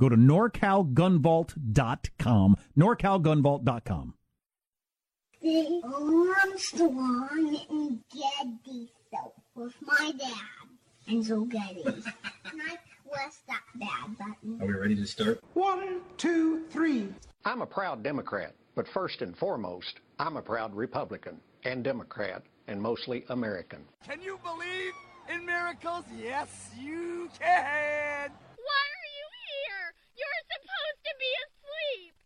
Go to norcalgunvault.com. norcalgunvault.com. The Armstrong and Getty soap with my dad and so Getty. and I press that bad button. Are we ready to start? One, two, three. I'm a proud Democrat, but first and foremost, I'm a proud Republican and Democrat and mostly American. Can you believe in miracles? Yes, you can. You're supposed to be asleep.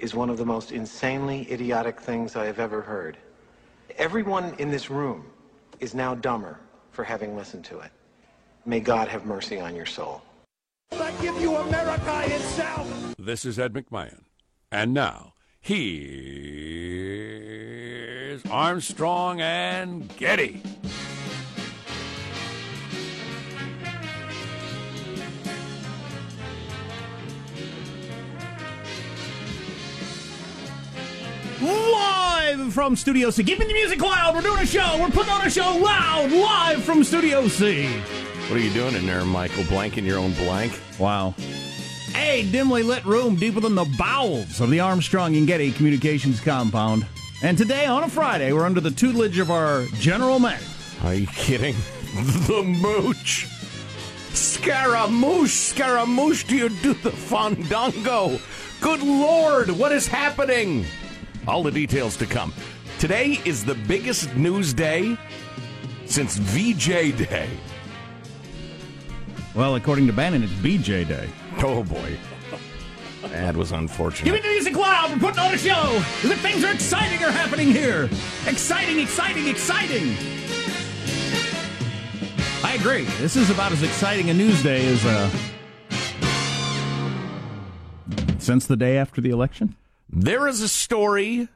is one of the most insanely idiotic things I have ever heard. Everyone in this room is now dumber for having listened to it. May God have mercy on your soul. I give you America itself. This is Ed McMahon. And now, here's Armstrong and Getty. Live from Studio C. Keeping the music loud. We're doing a show. We're putting on a show loud, live from Studio C. What are you doing in there, Michael? Blanking your own blank? Wow. A dimly lit room deeper than the bowels of the Armstrong and Getty Communications compound. And today, on a Friday, we're under the tutelage of our general manager. Are you kidding? the mooch. Scaramouche, Scaramouche, do you do the fandango? Good Lord, what is happening? All the details to come. Today is the biggest news day since VJ Day. Well, according to Bannon, it's BJ Day. Oh, boy. That was unfortunate. Give me the music loud. We're putting on a show. The things are exciting are happening here. Exciting, exciting, exciting. I agree. This is about as exciting a news day as uh, since the day after the election. There is a story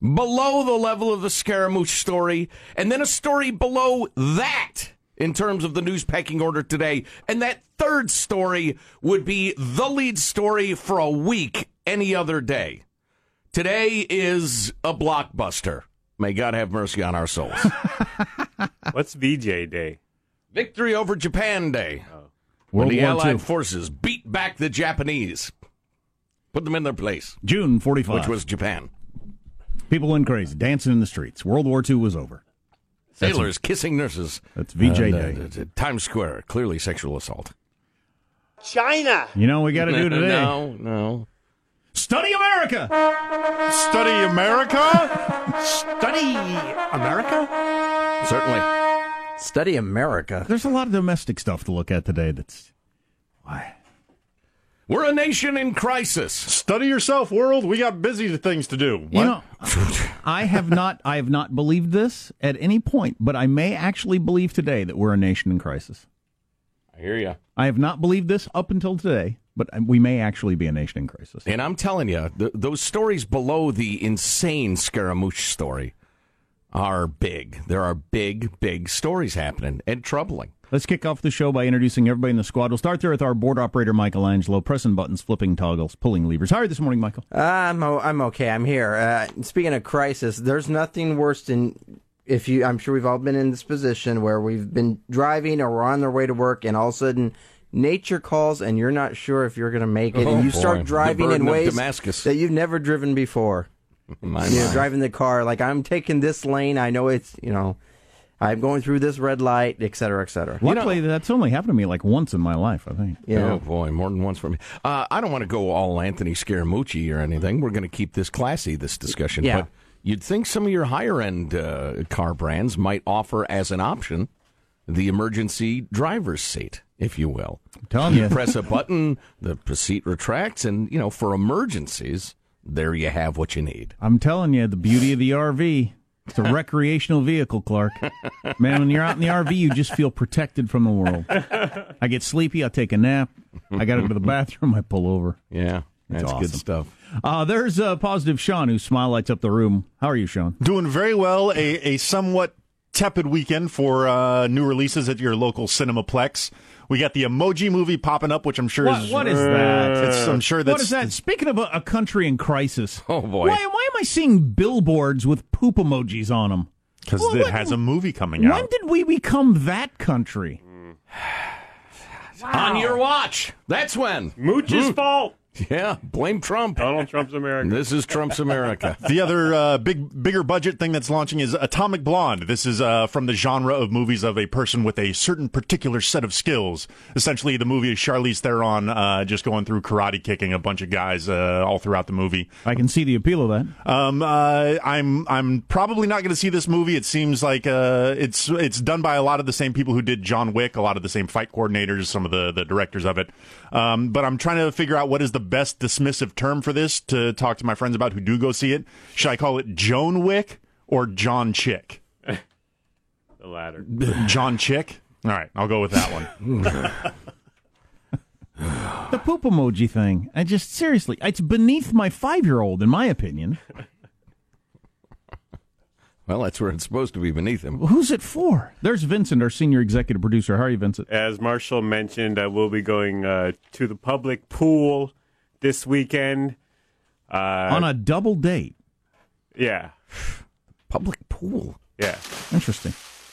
below the level of the Scaramouche story, and then a story below that in terms of the news pecking order today. And that third story would be the lead story for a week any other day. Today is a blockbuster. May God have mercy on our souls. What's VJ Day? Victory over Japan Day. Oh. When World the War Allied II. forces beat back the Japanese. Put them in their place, June 45. which was Japan. People went crazy, dancing in the streets. World War II was over. Sailors kissing nurses. That's VJ And, Day. uh, uh, Times Square, clearly sexual assault. China. You know what we got to do today? no, no. Study America. Study America? Study America? Certainly. Study America. There's a lot of domestic stuff to look at today. That's why. We're a nation in crisis. Study yourself, world. We got busy things to do. You know, I have not. I have not believed this at any point, but I may actually believe today that we're a nation in crisis. I hear you. I have not believed this up until today, but we may actually be a nation in crisis. And I'm telling you, th- those stories below the insane Scaramouche story are big. There are big, big stories happening and troubling. Let's kick off the show by introducing everybody in the squad. We'll start there with our board operator, Michelangelo, pressing buttons, flipping toggles, pulling levers. How are you this morning, Michael? Uh, I'm o- I'm okay. I'm here. Uh, speaking of crisis, there's nothing worse than if you. I'm sure we've all been in this position where we've been driving or we're on our way to work, and all of a sudden nature calls, and you're not sure if you're going to make it, Oh, and you boy. start driving in of ways Damascus. that you've never driven before. My, you know, my. driving the car like I'm taking this lane. I know it's you know. I'm going through this red light, et cetera, et cetera. Luckily, that's only happened to me like once in my life, I think. Yeah. Oh boy, more than once for me. Uh, I don't want to go all Anthony Scaramucci or anything. We're going to keep this classy, this discussion. Yeah. But you'd think some of your higher end uh, car brands might offer as an option the emergency driver's seat, if you will. I'm telling you. press a button, the seat retracts, and you know for emergencies, there you have what you need. I'm telling you, the beauty of the RV. It's a recreational vehicle, Clark. Man, when you're out in the RV, you just feel protected from the world. I get sleepy, I take a nap. I got to go to the bathroom, I pull over. Yeah, It's that's good stuff. Uh, there's uh, positive Sean, whose smile lights up the room. How are you, Sean? Doing very well. A, a somewhat tepid weekend for uh, new releases at your local Cinemaplex. We got the Emoji Movie popping up, which I'm sure What, is. what is that? It's, I'm sure that's what is that? Speaking of a, a country in crisis, Oh boy, why, why am I seeing billboards with poop emojis on them? because Well, it what- has a movie coming When out. When did we become that country? on your watch. That's when. Mooch's fault. Yeah, blame Trump. Donald Trump's America. This is Trump's America. The other uh, big, bigger budget thing that's launching is Atomic Blonde. This is uh, from the genre of movies of a person with a certain particular set of skills. Essentially, the movie is Charlize Theron uh, just going through karate kicking a bunch of guys uh, all throughout the movie. I can see the appeal of that. Um, uh, I'm I'm probably not going to see this movie. It seems like uh, it's it's done by a lot of the same people who did John Wick, a lot of the same fight coordinators, some of the the directors of it. Um, but I'm trying to figure out what is the best dismissive term for this to talk to my friends about who do go see it. Should I call it Joan Wick or John Chick? The latter. John Chick. All right, I'll go with that one. The poop emoji thing. I just seriously, it's beneath my five-year-old, in my opinion. Well, that's where it's supposed to be beneath him. Who's it for? There's Vincent, our senior executive producer. How are you, Vincent? As Marshall mentioned, I will be going uh, to the public pool this weekend. Uh, On a double date. yeah, Public pool. yeah. Interesting.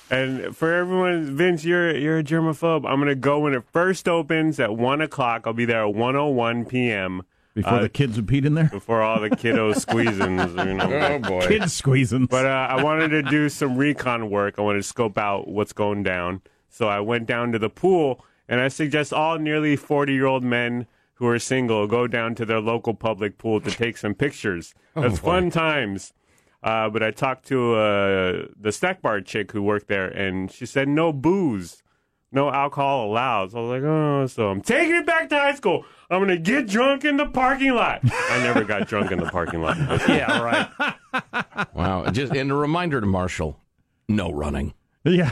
And for everyone, Vince, you're you're a germaphobe. I'm gonna go when it first opens at one o'clock. I'll be there at 1:01 p.m. Before Uh, the kids would peed in there. before all the kiddos squeezing. You know. Oh boy. Kids squeezing. But uh, I wanted to do some recon work. I wanted to scope out what's going down. So I went down to the pool, and I suggest all nearly 40 year old men who are single go down to their local public pool to take some pictures. it's fun times. Uh, but I talked to uh, the snack bar chick who worked there, and she said no booze, no alcohol allowed. So I was like, oh, so I'm taking it back to high school. I'm gonna get drunk in the parking lot. I never got drunk in the parking lot. yeah, right. Wow. Just and a reminder to Marshall, no running. Yeah,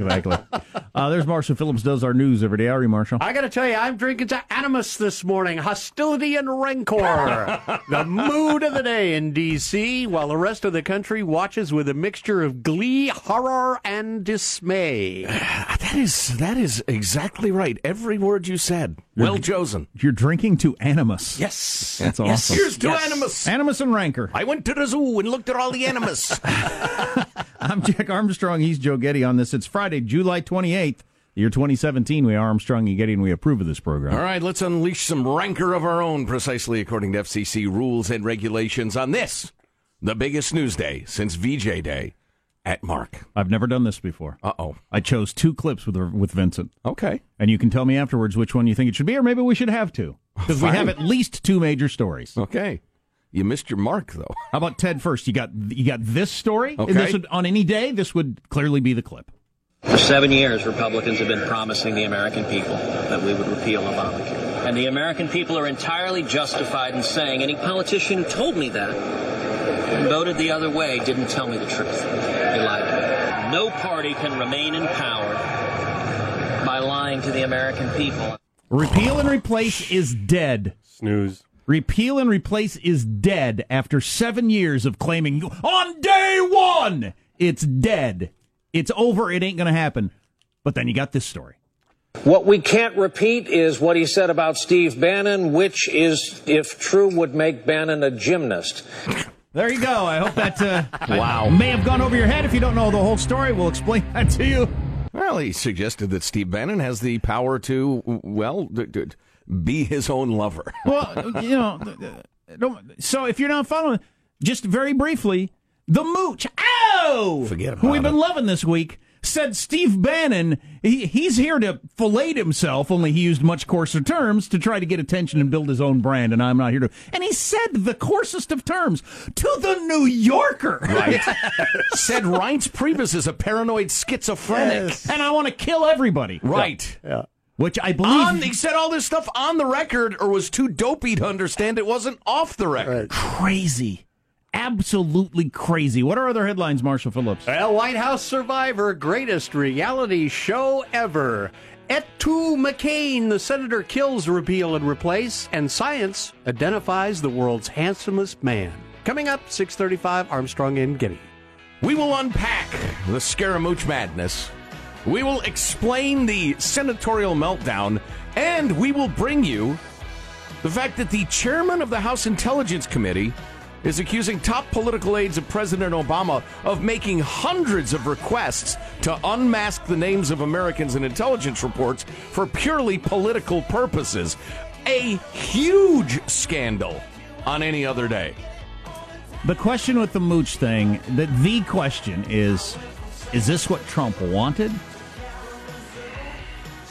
exactly. Uh, there's Marshall Phillips does our news every day. How are you, Marshall? I got to tell you, I'm drinking to Animus this morning. Hostility and rancor. the mood of the day in D.C., while the rest of the country watches with a mixture of glee, horror, and dismay. That is that is exactly right. Every word you said. Well chosen. You're drinking to Animus. Yes. That's awesome. Yes. awesome. Here's to Yes. Animus. Animus and Rancor. I went to the zoo and looked at all the animus. I'm Jack Armstrong. He's Joe Getty on this. It's Friday, July 28th, the year 2017. We are Armstrong and Getty, and we approve of this program. all right, let's unleash some rancor of our own, precisely according to FCC rules and regulations on this, the biggest news day since VJ Day at Mark. I've never done this before. Uh oh. I chose two clips with with Vincent, Okay. and you can tell me afterwards which one you think it should be, or maybe we should have two because we have at least two major stories. Okay. You missed your mark though. How about Ted first? You got you got this story. And Okay. this would, on any day, this would clearly be the clip. For seven years, Republicans have been promising the American people that we would repeal Obamacare. And the American people are entirely justified in saying any politician who told me that and voted the other way didn't tell me the truth. They lied to me. No party can remain in power by by lying to the American people. Repeal and replace is dead. Snooze. Repeal and replace is dead after seven years of claiming on day one it's dead. It's over. It ain't going to happen. But then you got this story. What we can't repeat is what he said about Steve Bannon, which is, if true, would make Bannon a gymnast. There you go. I hope that uh, Wow. may have gone over your head. If you don't know the whole story, we'll explain that to you. Well, he suggested that Steve Bannon has the power to, well, d- d- be his own lover. Well, you know, so if you're not following, just very briefly, the mooch, ow, Forget who we've about been loving this week, said Steve Bannon, he, he's here to fillet himself, only he used much coarser terms to try to get attention and build his own brand, and I'm not here to. And he said the coarsest of terms to the New Yorker. Right. Said Reince Priebus is a paranoid schizophrenic. And I want to kill everybody. Right. Yeah. Which I believe. On, he said all this stuff on the record or was too dopey to understand it wasn't off the record. crazy. Absolutely crazy. What are other headlines, Marshall Phillips? Well, White House Survivor, greatest reality show ever. Et tu, McCain, the senator kills repeal and replace, and science identifies the world's handsomest man. Coming up, 635 Armstrong and Getty. We will unpack the Scaramouche madness. We will explain the senatorial meltdown, and we will bring you the fact that the chairman of the House Intelligence Committee is accusing top political aides of President Obama of making hundreds of requests to unmask the names of Americans in intelligence reports for purely political purposes. A huge scandal on any other day. The question with the mooch thing, the, the question is is this what Trump wanted?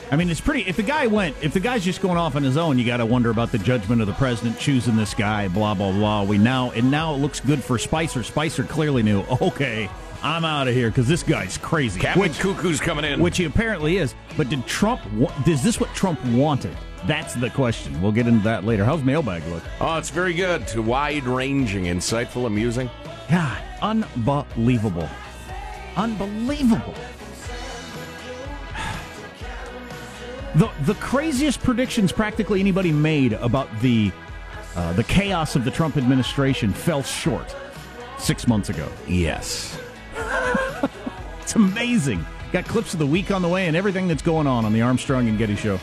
I mean, it's pretty. If the guy went, if the guy's just going off on his own, you got to wonder about the judgment of the president choosing this guy. Blah blah blah. We now and now it looks good for Spicer. Spicer clearly knew. Okay, I'm out of here because this guy's crazy. Captain Cuckoo's coming in. which he apparently is. But did Trump? Is this what Trump wanted? That's the question. We'll get into that later. How's mailbag look? Oh, it's very good. Wide ranging, insightful, amusing. God, unbelievable. Unbelievable. The the craziest predictions practically anybody made about the uh, the chaos of the Trump administration fell short six months ago. Yes. It's amazing. Got clips of the week on the way and everything that's going on on the Armstrong and Getty show.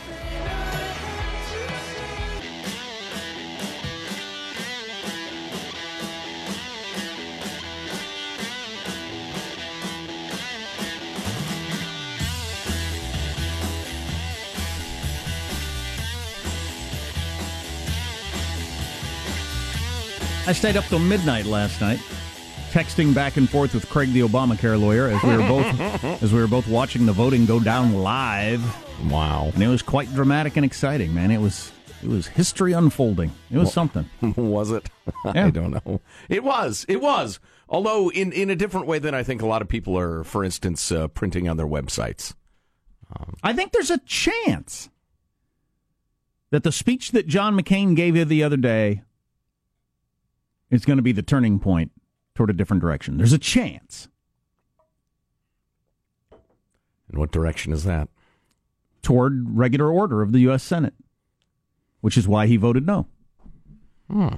I stayed up till midnight last night, texting back and forth with Craig, the Obamacare lawyer, as we were both as we were both watching the voting go down live. Wow, and it was quite dramatic and exciting, man. It was it was history unfolding. It was something. was it? Yeah. I don't know. It was. It was. Although in, in a different way than I think a lot of people are, for instance, uh, printing on their websites. I think there's a chance that the speech that John McCain gave you the other day is going to be the turning point toward a different direction. There's a chance. In what direction is that? Toward regular order of the U.S. Senate, which is why he voted no. Hmm.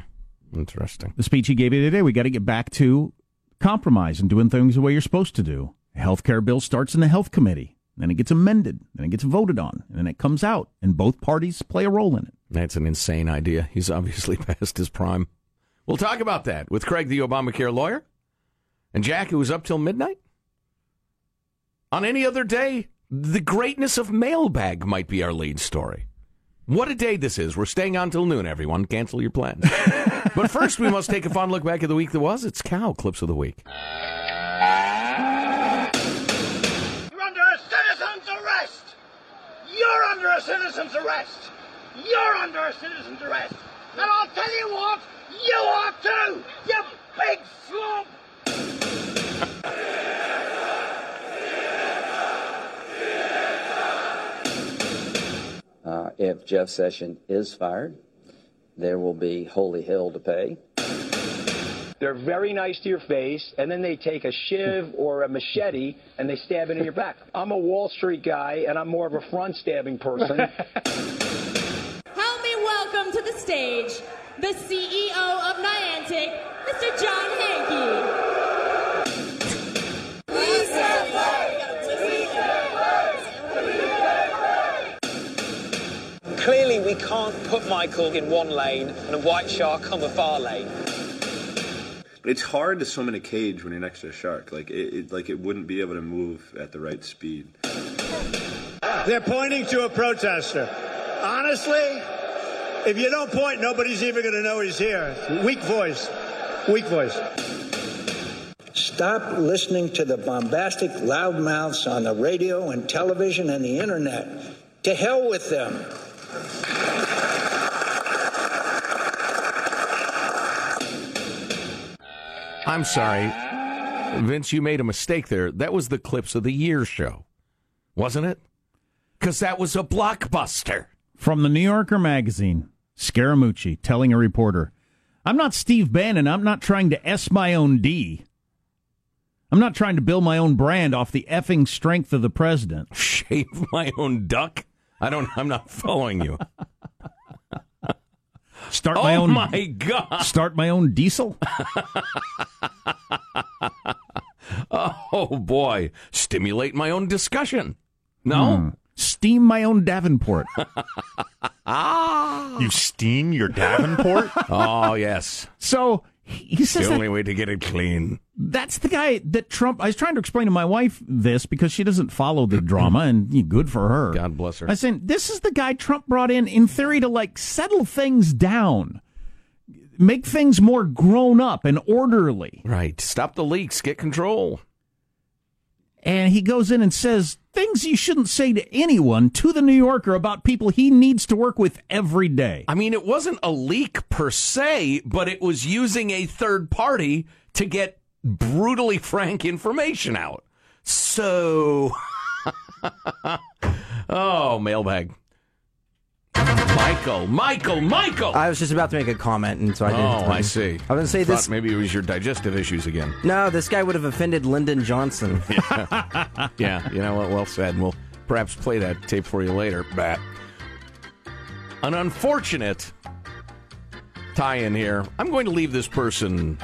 Interesting. The speech he gave you today, we got to get back to compromise and doing things the way you're supposed to do. Health care bill starts in the health committee, then it gets amended, then it gets voted on, and then it comes out, and both parties play a role in it. That's an insane idea. He's obviously past his prime. We'll talk about that with Craig, the Obamacare lawyer, and Jack, who was up till midnight. On any other day, the greatness of mailbag might be our lead story. What a day this is. We're staying on till noon, everyone. Cancel your plans. but first, we must take a fun look back at the week that was. It's Cow Clips of the Week. You're under a citizen's arrest! You're under a citizen's arrest! You're under a citizen's arrest! And I'll tell you what, you are too! You big flump! Uh, if Jeff Sessions is fired, there will be holy hell to pay. They're very nice to your face, and then they take a shiv or a machete and they stab it in your back. I'm a Wall Street guy, and I'm more of a front stabbing person. Help me welcome to the stage the CEO of Niantic, Mr. John Hanke. Clearly, we can't put Michael in one lane and a white shark on the far lane. It's hard to swim in a cage when you're next to a shark. Like it, it like it wouldn't be able to move at the right speed. They're pointing to a protester. Honestly, if you don't point, nobody's even going to know he's here. Weak voice. Weak voice. Stop listening to the bombastic loudmouths on the radio and television and the internet. To hell with them. I'm sorry. Vince, you made a mistake there. That was the Clips of the Year show, wasn't it? Because that was a blockbuster. From the New Yorker magazine, Scaramucci telling a reporter, I'm not Steve Bannon. I'm not trying to S my own D. I'm not trying to build my own brand off the effing strength of the president. Shave my own duck? I don't, I'm not following you. Start my Oh own. my God. Start my own diesel. oh boy. Stimulate my own discussion. No? Hmm. Steam my own Davenport. ah. You steam your Davenport? oh, yes. So he he It's says the that only way to get it clean. that's the guy that Trump. I was trying to explain to my wife this because she doesn't follow the drama, and good for her. God bless her. I said, this is the guy Trump brought in in theory to like settle things down, make things more grown up and orderly. Right. Stop the leaks. Get control. And he goes in and says things you shouldn't say to anyone to the New Yorker about people he needs to work with every day. I mean, it wasn't a leak per se, but it was using a third party to get brutally frank information out. So, oh, mailbag. Michael, Michael, Michael. I was just about to make a comment, and so I didn't. oh, I see. I was going to say Thought this. Maybe it was your digestive issues again. No, this guy would have offended Lyndon Johnson. yeah, yeah, you know what? Well said. We'll perhaps play that tape for you later. Bat. An unfortunate tie in here. I'm going to leave this person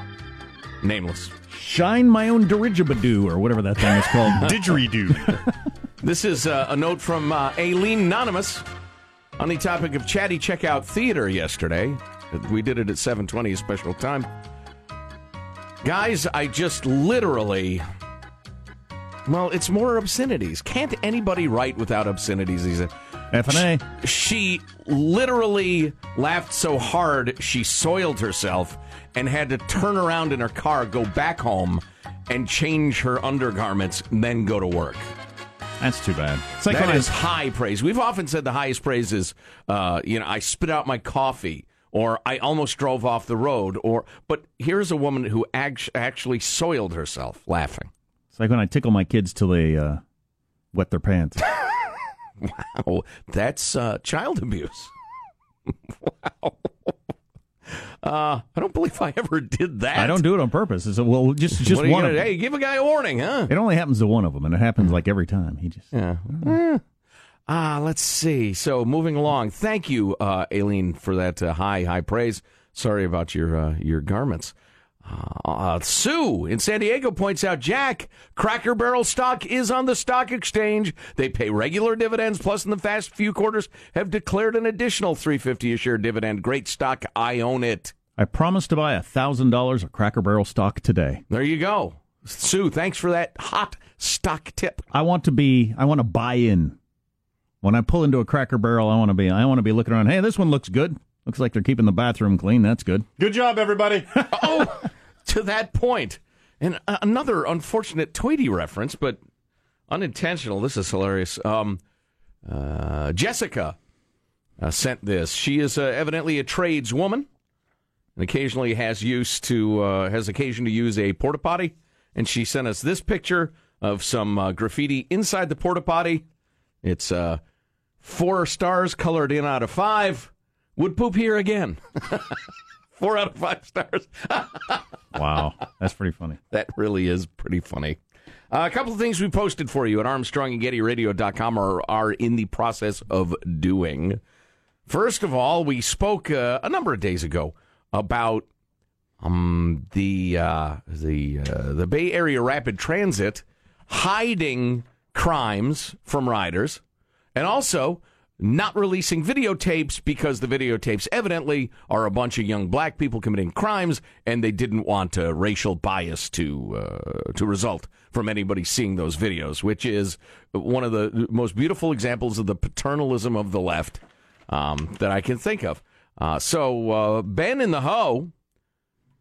nameless. Shine my own dirigible or whatever that thing is called. Didgeridoo. This is uh, a note from uh, Aileen Anonymous on the topic of chatty checkout theater yesterday. We did it at 7:20 a special time. Guys, I just literally well, it's more obscenities. Can't anybody write without obscenities? He said. F and A. She literally laughed so hard she soiled herself and had to turn around in her car, go back home, and change her undergarments, and then go to work. That's too bad. It's like That when I- high praise. We've often said the highest praise is, uh, you know, I spit out my coffee, or I almost drove off the road, or. But here's a woman who act- actually soiled herself laughing. It's like when I tickle my kids till they uh, wet their pants. Wow, that's uh, child abuse. wow. Uh, I don't believe I ever did that. I don't do it on purpose. It's a, well, just just What are you one gonna-. Hey, give a guy a warning, huh? It only happens to one of them, and it happens like every time. He just Yeah. Eh. Ah, let's see. So moving along. Thank you, uh, Aileen, for that uh, high, high praise. Sorry about your uh, your garments. Uh, Sue in San Diego points out, Jack, Cracker Barrel stock is on the stock exchange. They pay regular dividends, plus in the past few quarters have declared an additional three fifty a share dividend. Great stock. I own it. I promised to buy a thousand dollars of Cracker Barrel stock today. There you go, Sue. Thanks for that hot stock tip. I want to be. I want to buy in. When I pull into a Cracker Barrel, I want to be. I want to be looking around. Hey, this one looks good. Looks like they're keeping the bathroom clean. That's good. Good job, everybody. oh, to that point. And uh, another unfortunate Tweety reference, but unintentional. This is hilarious. Um, uh, Jessica uh, sent this. She is uh, evidently a tradeswoman and occasionally has use to uh, has occasion to use a porta potty. And she sent us this picture of some uh, graffiti inside the porta potty. It's uh, four stars colored in out of five. Would poop here again. Four out of five stars. Wow, that's pretty funny. That really is pretty funny. Uh, a couple of things we posted for you at ArmstrongandGettyRadio.com are, are in the process of doing. First of all, we spoke uh, a number of days ago about um, the uh, the uh, the Bay Area Rapid Transit hiding crimes from riders, and also not releasing videotapes because the videotapes evidently are a bunch of young black people committing crimes, and they didn't want uh, racial bias to uh, to result from anybody seeing those videos, which is one of the most beautiful examples of the paternalism of the left um, that I can think of. Uh, so uh, Ben in the Ho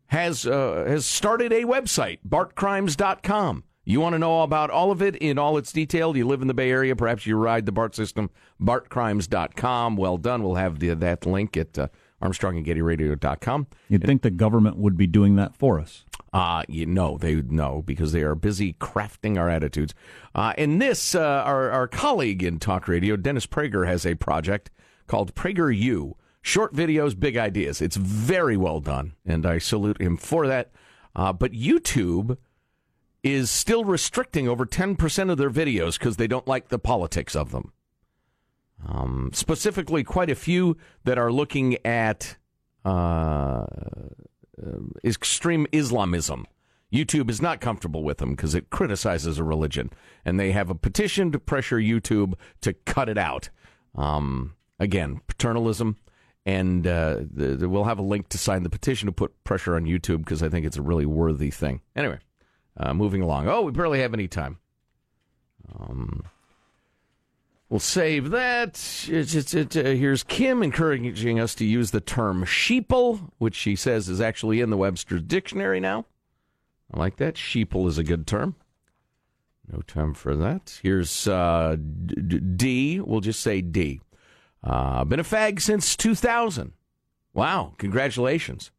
has uh, has started a website, bartcrimes.com. You want to know about all of it in all its detail? You live in the Bay Area, perhaps you ride the BART system, bartcrimes.com. Well done. We'll have the, that link at uh, armstrongandgettyradio.com. You'd think the government would be doing that for us. Uh, you know, they know because they are busy crafting our attitudes. Uh, and this, uh, our, our colleague in talk radio, Dennis Prager, has a project called Prager U. Short videos, big ideas. It's very well done, and I salute him for that. Uh, but YouTube is still restricting over 10% of their videos because they don't like the politics of them. Um, specifically, quite a few that are looking at uh, extreme Islamism. YouTube is not comfortable with them because it criticizes a religion, and they have a petition to pressure YouTube to cut it out. Um, again, paternalism, and uh, the, the, we'll have a link to sign the petition to put pressure on YouTube because I think it's a really worthy thing. Anyway, uh, moving along. Oh, we barely have any time. Um, we'll save that. It's, it's, it, uh, here's Kim encouraging us to use the term sheeple, which she says is actually in the Webster's Dictionary now. I like that. Sheeple is a good term. No time for that. Here's uh, D. We'll just say D. Uh, been a fag since 2000. Wow, congratulations.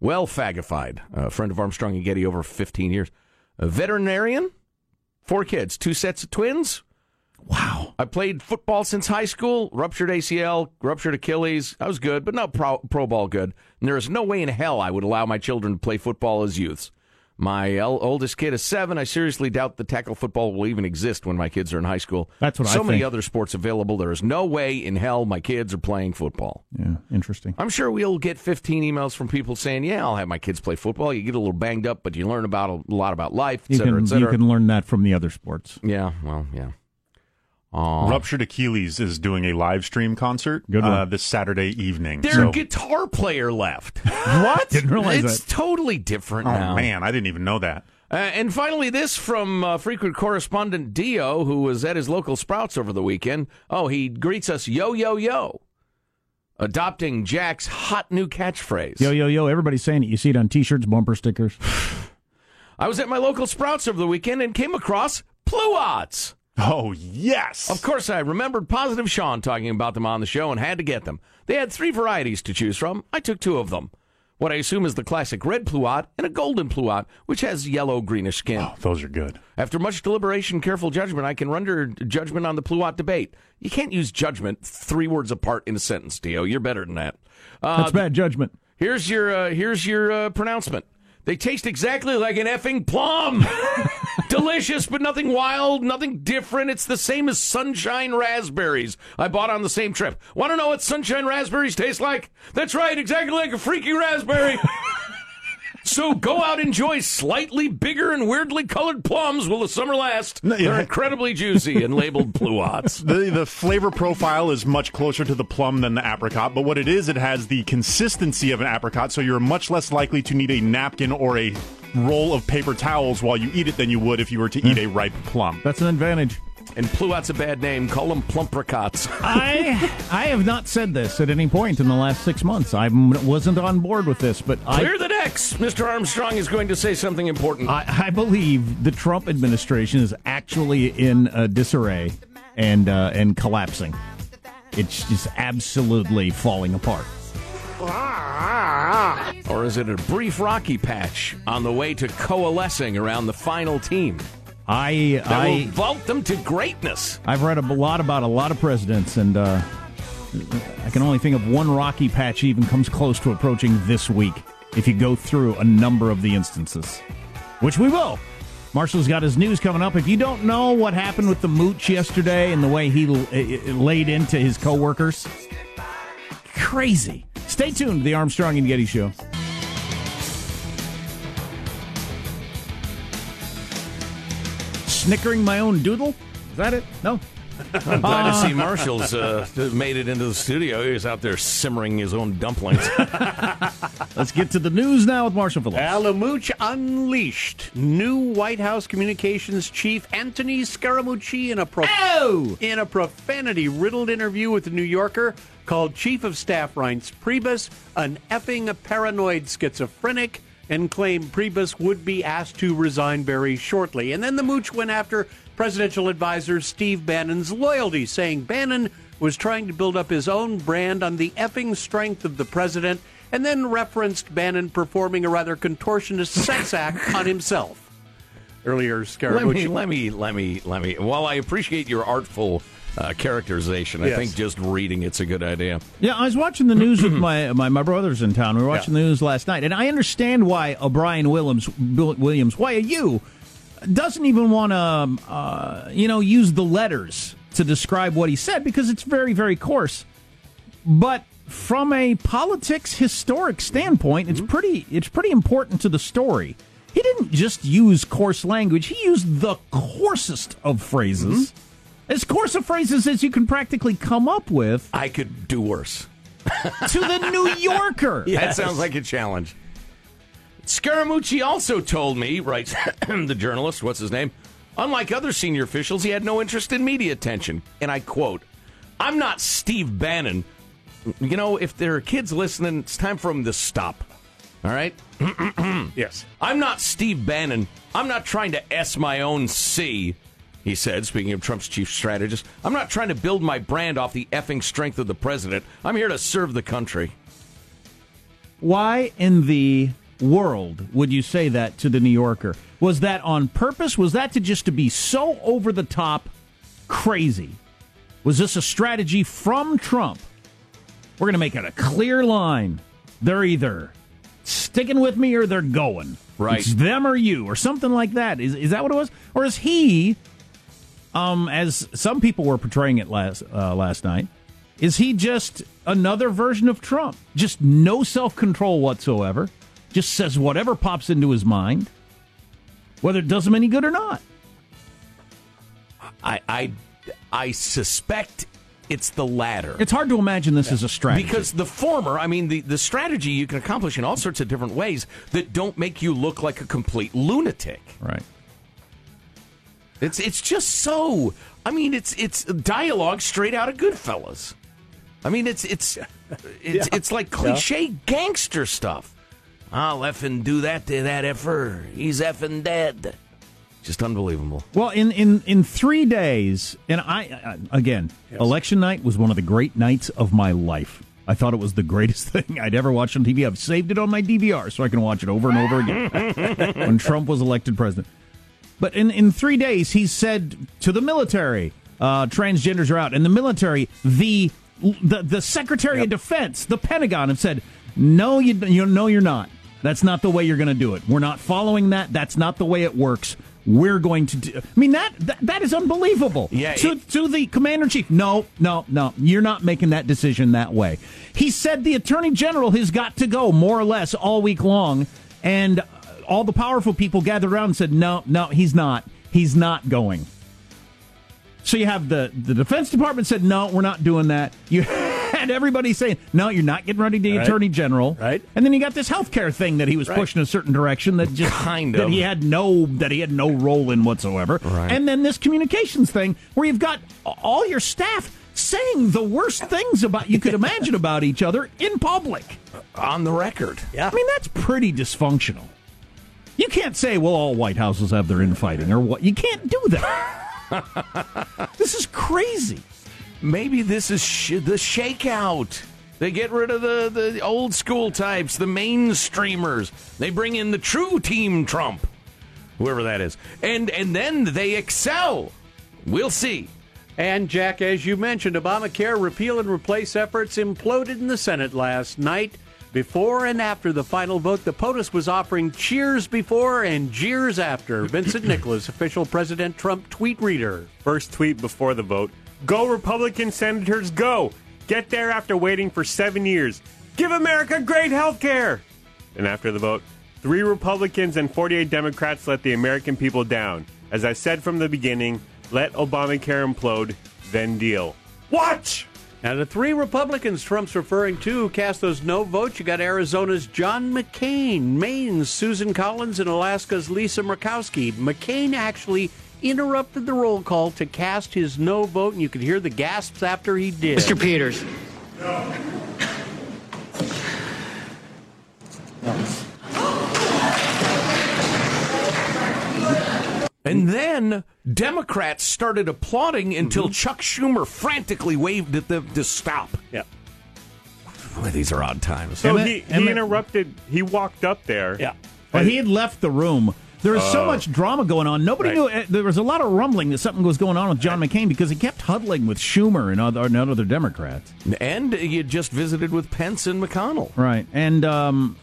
Well fagified. A friend of Armstrong and Getty over 15 years. A veterinarian, four kids, two sets of twins. Wow. I played football since high school, ruptured ACL, ruptured Achilles. I was good, but not pro, pro ball good. And there is no way in hell I would allow my children to play football as youths. My el- oldest kid is seven. I seriously doubt the tackle football will even exist when my kids are in high school. That's what I think. so I many think. other sports available. There is no way in hell my kids are playing football. Yeah, interesting. I'm sure we'll get 15 emails from people saying, "Yeah, I'll have my kids play football. You get a little banged up, but you learn about a lot about life, et cetera, can, et cetera." you can learn that from the other sports. Yeah, well, yeah. Aw. Ruptured Achilles is doing a live stream concert Good uh, this Saturday evening. Their so- guitar player left. what? Didn't realize it's that. totally different Oh now. man, I didn't even know that. Uh, and finally, this from uh, frequent correspondent Dio, who was at his local Sprouts over the weekend. Oh, he greets us, yo, yo, yo, adopting Jack's hot new catchphrase. Yo, yo, yo, everybody's saying it. You see it on t shirts, bumper stickers. I was at my local Sprouts over the weekend and came across Pluots. Oh yes. Of course, I remembered Positive Sean talking about them on the show and had to get them. They had three varieties to choose from. I took two of them. What I assume is the classic red pluot and a golden pluot, which has yellow greenish skin. Oh, those are good. After much deliberation, careful judgment, I can render judgment on the pluot debate. You can't use judgment three words apart in a sentence, Dio. You're better than that. Uh, That's bad judgment. Here's your uh, here's your uh, pronouncement. They taste exactly like an effing plum. Delicious, but nothing wild, nothing different. It's the same as sunshine raspberries I bought on the same trip. Want to know what sunshine raspberries taste like? That's right, exactly like a freaky raspberry. so go out and enjoy slightly bigger and weirdly colored plums while the summer lasts. No, yeah. They're incredibly juicy and labeled pluots. The the flavor profile is much closer to the plum than the apricot, but what it is, it has the consistency of an apricot, so you're much less likely to need a napkin or a roll of paper towels while you eat it than you would if you were to eat a ripe plum. That's an advantage. And pluot's a bad name. Call them plumpricots. I I have not said this at any point in the last six months. I wasn't on board with this, but I Clear the decks. Mr. Armstrong is going to say something important. I, I believe the Trump administration is actually in uh, disarray and uh, and collapsing. It's just absolutely falling apart. Or is it a brief rocky patch on the way to coalescing around the final team? I That I will vault them to greatness. I've read a lot about a lot of presidents, and uh, I can only think of one rocky patch even comes close to approaching this week if you go through a number of the instances, which we will. Marshall's got his news coming up. If you don't know what happened with the mooch yesterday and the way he l- laid into his coworkers, crazy. Stay tuned to the Armstrong and Getty Show. Snickering my own doodle? Is that it? No. I'm glad to see Marshall's uh, made it into the studio. He's out there simmering his own dumplings. Let's get to the news now with Marshall Phillips. Alamooch Unleashed. New White House Communications Chief Anthony Scaramucci in a prof- in a profanity-riddled interview with the New Yorker called Chief of Staff Reince Priebus an effing paranoid schizophrenic and claimed Priebus would be asked to resign very shortly. And then the mooch went after presidential advisor Steve Bannon's loyalty, saying Bannon was trying to build up his own brand on the effing strength of the president, and then referenced Bannon performing a rather contortionist sex act on himself. Earlier, let Scaramucci. me, let me, let me, let me. While I appreciate your artful uh, characterization, I think just reading it's a good idea. Yeah, I was watching the news with my, my my brothers in town. We were watching the news last night, and I understand why O'Brien Williams Williams, why you doesn't even want to, um, uh, you know, use the letters to describe what he said because it's very very coarse. But from a politics historic standpoint, it's pretty it's pretty important to the story. He didn't just use coarse language; he used the coarsest of phrases. As coarse of phrases as you can practically come up with. I could do worse. to the New Yorker. That sounds like a challenge. Scaramucci also told me, writes the journalist, what's his name? Unlike other senior officials, he had no interest in media attention. And I quote, I'm not Steve Bannon. You know, if there are kids listening, it's time for them to stop. All right? yes. I'm not Steve Bannon. I'm not trying to S my own C, he said, speaking of Trump's chief strategist. I'm not trying to build my brand off the effing strength of the president. I'm here to serve the country. Why in the world would you say that to the New Yorker? Was that on purpose? Was that to just to be so over the top crazy? Was this a strategy from Trump? We're going to make it a clear line. They're either sticking with me or they're going. Right. It's them or you or something like that. Is is that what it was? Or is he um as some people were portraying it last uh, last night, is he just another version of Trump? Just no self-control whatsoever. Just says whatever pops into his mind, whether it does him any good or not. I, I, I suspect it's the latter. It's hard to imagine this is a strategy. Because the former, I mean, the, the strategy you can accomplish in all sorts of different ways that don't make you look like a complete lunatic. Right. It's it's just so. I mean, it's it's dialogue straight out of Goodfellas. I mean, it's it's it's, Yeah. it's like cliche gangster stuff. I'll effing do that to that effer. He's effing dead. Just unbelievable. Well, in, in, in three days, and I, I again, election night was one of the great nights of my life. I thought it was the greatest thing I'd ever watched on TV. I've saved it on my DVR so I can watch it over and over again when Trump was elected president. But in, in three days, he said to the military, uh, transgenders are out. And the military, the the, the Secretary of Defense, the Pentagon have said, no, you, you no, you're not. That's not the way you're going to do it. We're not following that. That's not the way it works. We're going to do. I mean that that, that is unbelievable. Yeah, To, to the commander in chief, no, no, no. You're not making that decision that way. He said the attorney general has got to go more or less all week long, and all the powerful people gathered around and said, no, no, he's not. He's not going. So you have the the Defense Department said, no, we're not doing that. You had everybody saying, no, you're not getting ready to be Right. Attorney General. Right. And then you got this health care thing that he was Right. pushing a certain direction that just Kind that of. he had no that he had no role in whatsoever. Right. And then this communications thing where you've got all your staff saying the worst things about you could imagine about each other in public. On the record. Yeah. I mean, that's pretty dysfunctional. You can't say, well, all White Houses have their infighting or what. You can't do that. this is crazy. Maybe this is sh- the shakeout. They get rid of the, the old school types, the mainstreamers. They bring in the true team Trump, whoever that is. And and then they excel. We'll see. And Jack, as you mentioned, Obamacare repeal and replace efforts imploded in the Senate last night. Before and after the final vote, the POTUS was offering cheers before and jeers after. Vincent Nicholas, official President Trump tweet reader. First tweet before the vote Go, Republican senators, go! Get there after waiting for seven years. Give America great health care! And after the vote, three Republicans and 48 Democrats let the American people down. As I said from the beginning, let Obamacare implode, then deal. Watch! Now, the three Republicans Trump's referring to cast those no votes. You got Arizona's John McCain, Maine's Susan Collins, and Alaska's Lisa Murkowski. McCain actually interrupted the roll call to cast his no vote, and you could hear the gasps after he did. Mr. Peters. No. And then Democrats started applauding until Mm-hmm. Chuck Schumer frantically waved at them to stop. Yeah. Boy, these are odd times. So Emmett- he, he Emmett- interrupted, he walked up there. Yeah. Well, he had left the room. There was so Oh. much drama going on. Nobody Right. knew. uh, There was a lot of rumbling that something was going on with John McCain because he kept huddling with Schumer and other, and other Democrats. And you just visited with Pence and McConnell. Right, and um,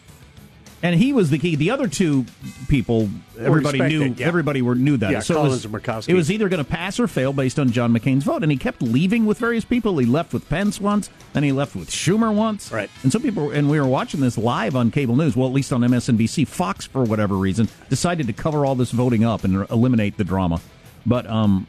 and he was the key. The other two people, everybody knew. yeah. Everybody were knew that. Yeah, so it Collins was, and Murkowski. It was either going to pass or fail based on John McCain's vote, and he kept leaving with various people. He left with Pence once, then he left with Schumer once. Right. And some people, and we were watching this live on cable news. Well, at least on MSNBC, Fox for whatever reason decided to cover all this voting up and eliminate the drama. But um,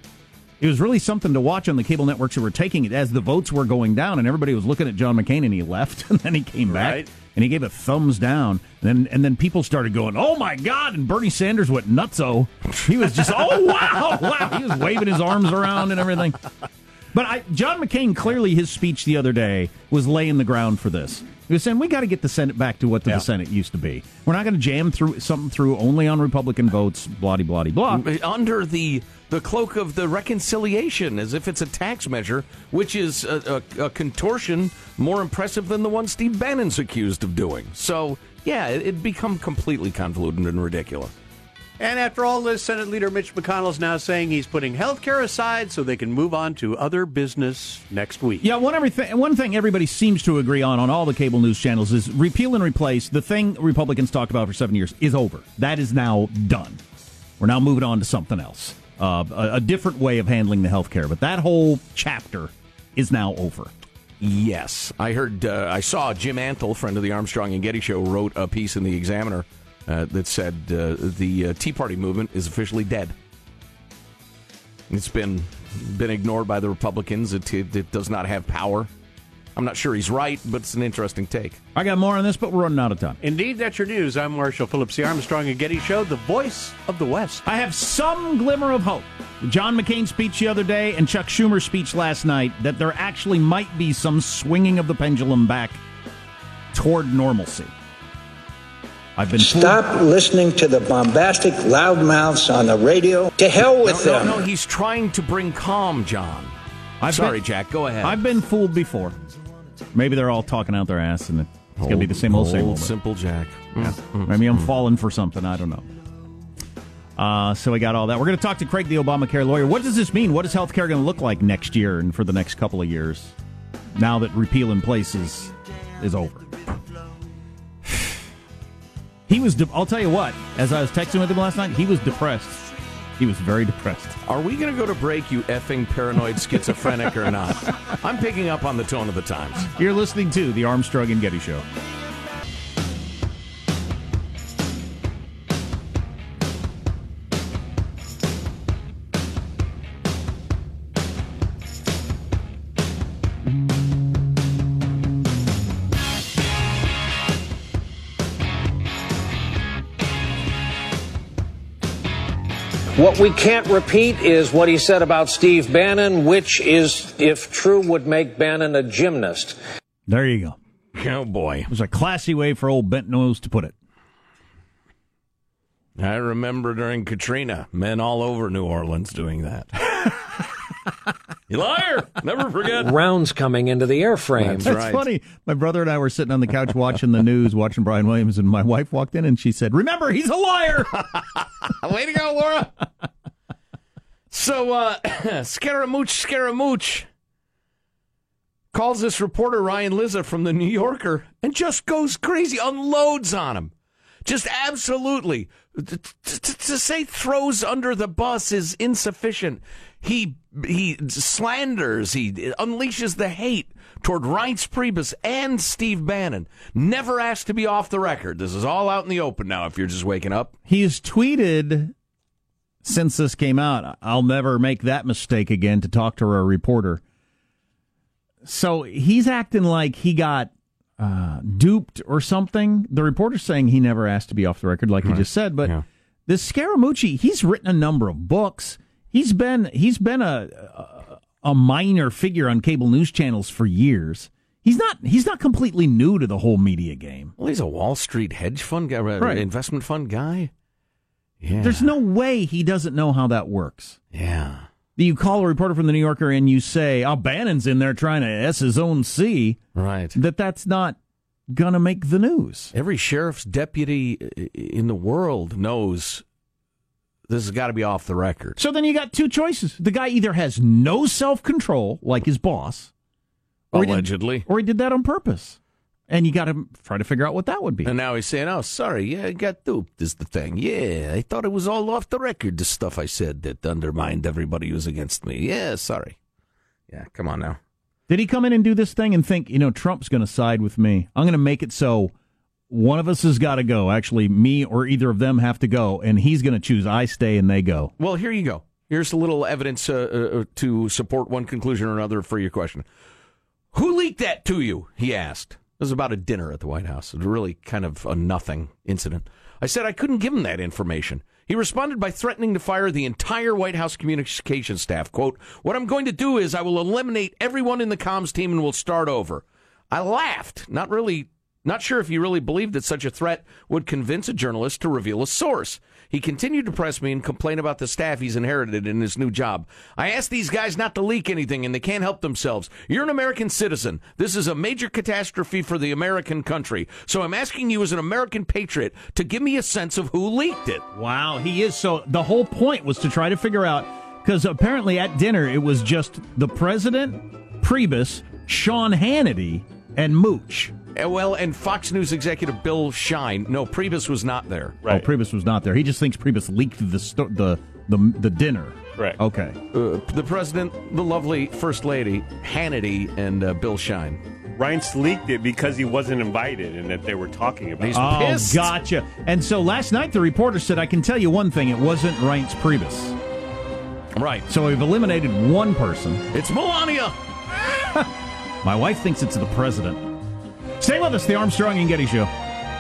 it was really something to watch on the cable networks who were taking it as the votes were going down, and everybody was looking at John McCain, and he left, and then he came back, Right. And he gave a thumbs down, and then and then people started going, "Oh my God!" and Bernie Sanders went nutso. He was just, "Oh wow, wow!" He was waving his arms around and everything. But I, John McCain clearly his speech the other day was laying the ground for this. He was saying we got to get the Senate back to what the, Yeah. Senate used to be. We're not going to jam through something through only on Republican votes. Blah blah blah blah. Under the the cloak of the reconciliation, as if it's a tax measure, which is a, a, a contortion more impressive than the one Steve Bannon's accused of doing. So, yeah, it, it become completely convoluted and ridiculous. And after all this, Senate Leader Mitch McConnell is now saying he's putting health care aside so they can move on to other business next week. Yeah, one everything. One thing everybody seems to agree on on all the cable news channels is repeal and replace. The thing Republicans talked about for seven years is over. That is now done. We're now moving on to something else, uh, a, a different way of handling the health care. But that whole chapter is now over. Yes, I heard. Uh, I saw Jim Antle, friend of the Armstrong and Getty Show, wrote a piece in the Examiner uh, that said uh, the uh, Tea Party movement is officially dead. It's been been ignored by the Republicans. It, it, it does not have power. I'm not sure he's right, but it's an interesting take. I got more on this, but we're running out of time. Indeed, that's your news. I'm Marshall Phillips, the Armstrong and Getty Show, the voice of the West. I have some glimmer of hope. John McCain speech the other day and Chuck Schumer's speech last night that there actually might be some swinging of the pendulum back toward normalcy. I've been fooled- Stop listening to the bombastic loudmouths on the radio. To hell with no, them. no, no, he's trying to bring calm, John. I've Sorry, been- Jack. Go ahead. I've been fooled before. Maybe they're all talking out their ass and it's going to be the same old, same old. simple Jack. Yeah. Maybe I'm falling for something. I don't know. Uh, so we got all that. We're going to talk to Craig, the Obamacare lawyer. What does this mean? What is health care going to look like next year and for the next couple of years? Now that repeal in place is, is over. He was. De- I'll tell you what. As I was texting with him last night, he was depressed. He was very depressed. Are we going to go to break, you effing paranoid schizophrenic, or not? I'm picking up on the tone of the times. You're listening to the Armstrong and Getty Show. What we can't repeat is what he said about Steve Bannon, which is, if true, would make Bannon a gymnast. There you go. Oh boy, it was a classy way for old bent nose to put it. I remember during Katrina, men all over New Orleans doing that. you liar! Never forget. Rounds coming into the airframe. That's right. funny. My brother and I were sitting on the couch watching the news, watching Brian Williams, and my wife walked in and she said, "Remember, he's a liar." Way to go, Laura. So, uh, Scaramouche, Scaramouche calls this reporter Ryan Lizza from the New Yorker and just goes crazy, unloads on him. Just absolutely. To, to, to say throws under the bus is insufficient. He he slanders, he unleashes the hate toward Reince Priebus and Steve Bannon. Never asked to be off the record. This is all out in the open now. If you're just waking up, He's tweeted since this came out, I'll never make that mistake again to talk to a reporter. So he's acting like he got uh, duped or something. The reporter's saying he never asked to be off the record, like you just said. But this Scaramucci, he's written a number of books. He's been he's been a, a minor figure on cable news channels for years. He's not he's not completely new to the whole media game. well, he's a Wall Street hedge fund guy, uh, Right. investment fund guy. Yeah. There's no way he doesn't know how that works. Yeah. You call a reporter from the New Yorker and you say, "Oh, Bannon's in there trying to s his own C." Right. That that's not gonna make the news. Every sheriff's deputy in the world knows this has got to be off the record. So then you got two choices. The guy either has no self control, like his boss, or he did- Allegedly. or he did that on purpose. And you got to try to figure out what that would be. And now he's saying, "Oh, sorry, yeah, I got duped." Is the thing? Yeah, I thought it was all off the record. The stuff I said that undermined everybody who's against me. Yeah, sorry. Yeah, come on now. Did he come in and do this thing and think, you know, Trump's going to side with me? I'm going to make it so one of us has got to go. Actually, me or either of them have to go, and he's going to choose I stay and they go. Well, here you go. Here's a little evidence uh, uh, to support one conclusion or another for your question. Who leaked that to you? He asked. It was about a dinner at the White House. It was really kind of a nothing incident. I said I couldn't give him that information. He responded by threatening to fire the entire White House communication staff. Quote, What I'm going to do is I will eliminate everyone in the comms team and we'll start over. I laughed, not really not sure if he really believed that such a threat would convince a journalist to reveal a source. He continued to press me and complain about the staff he's inherited in his new job. I asked these guys not to leak anything, and they can't help themselves. You're an American citizen. This is a major catastrophe for the American country. So I'm asking you, as an American patriot, to give me a sense of who leaked it. Wow, he is. So the whole point was to try to figure out, because apparently at dinner it was just the president, Priebus, Sean Hannity, and Mooch. Uh, Well, and Fox News executive Bill Shine. No, Priebus was not there. Oh, Priebus was not there. He just thinks Priebus leaked the sto- the the the dinner. Right. Okay. Uh, the president, the lovely first lady, Hannity, and uh, Bill Shine. Reince leaked it because he wasn't invited and that they were talking about He's it. oh, pissed. gotcha. And so last night the reporter said, "I can tell you one thing: it wasn't Reince Priebus." Right. So we've eliminated one person. It's Melania. My wife thinks it's the president. Stay with us, the Armstrong and Getty Show.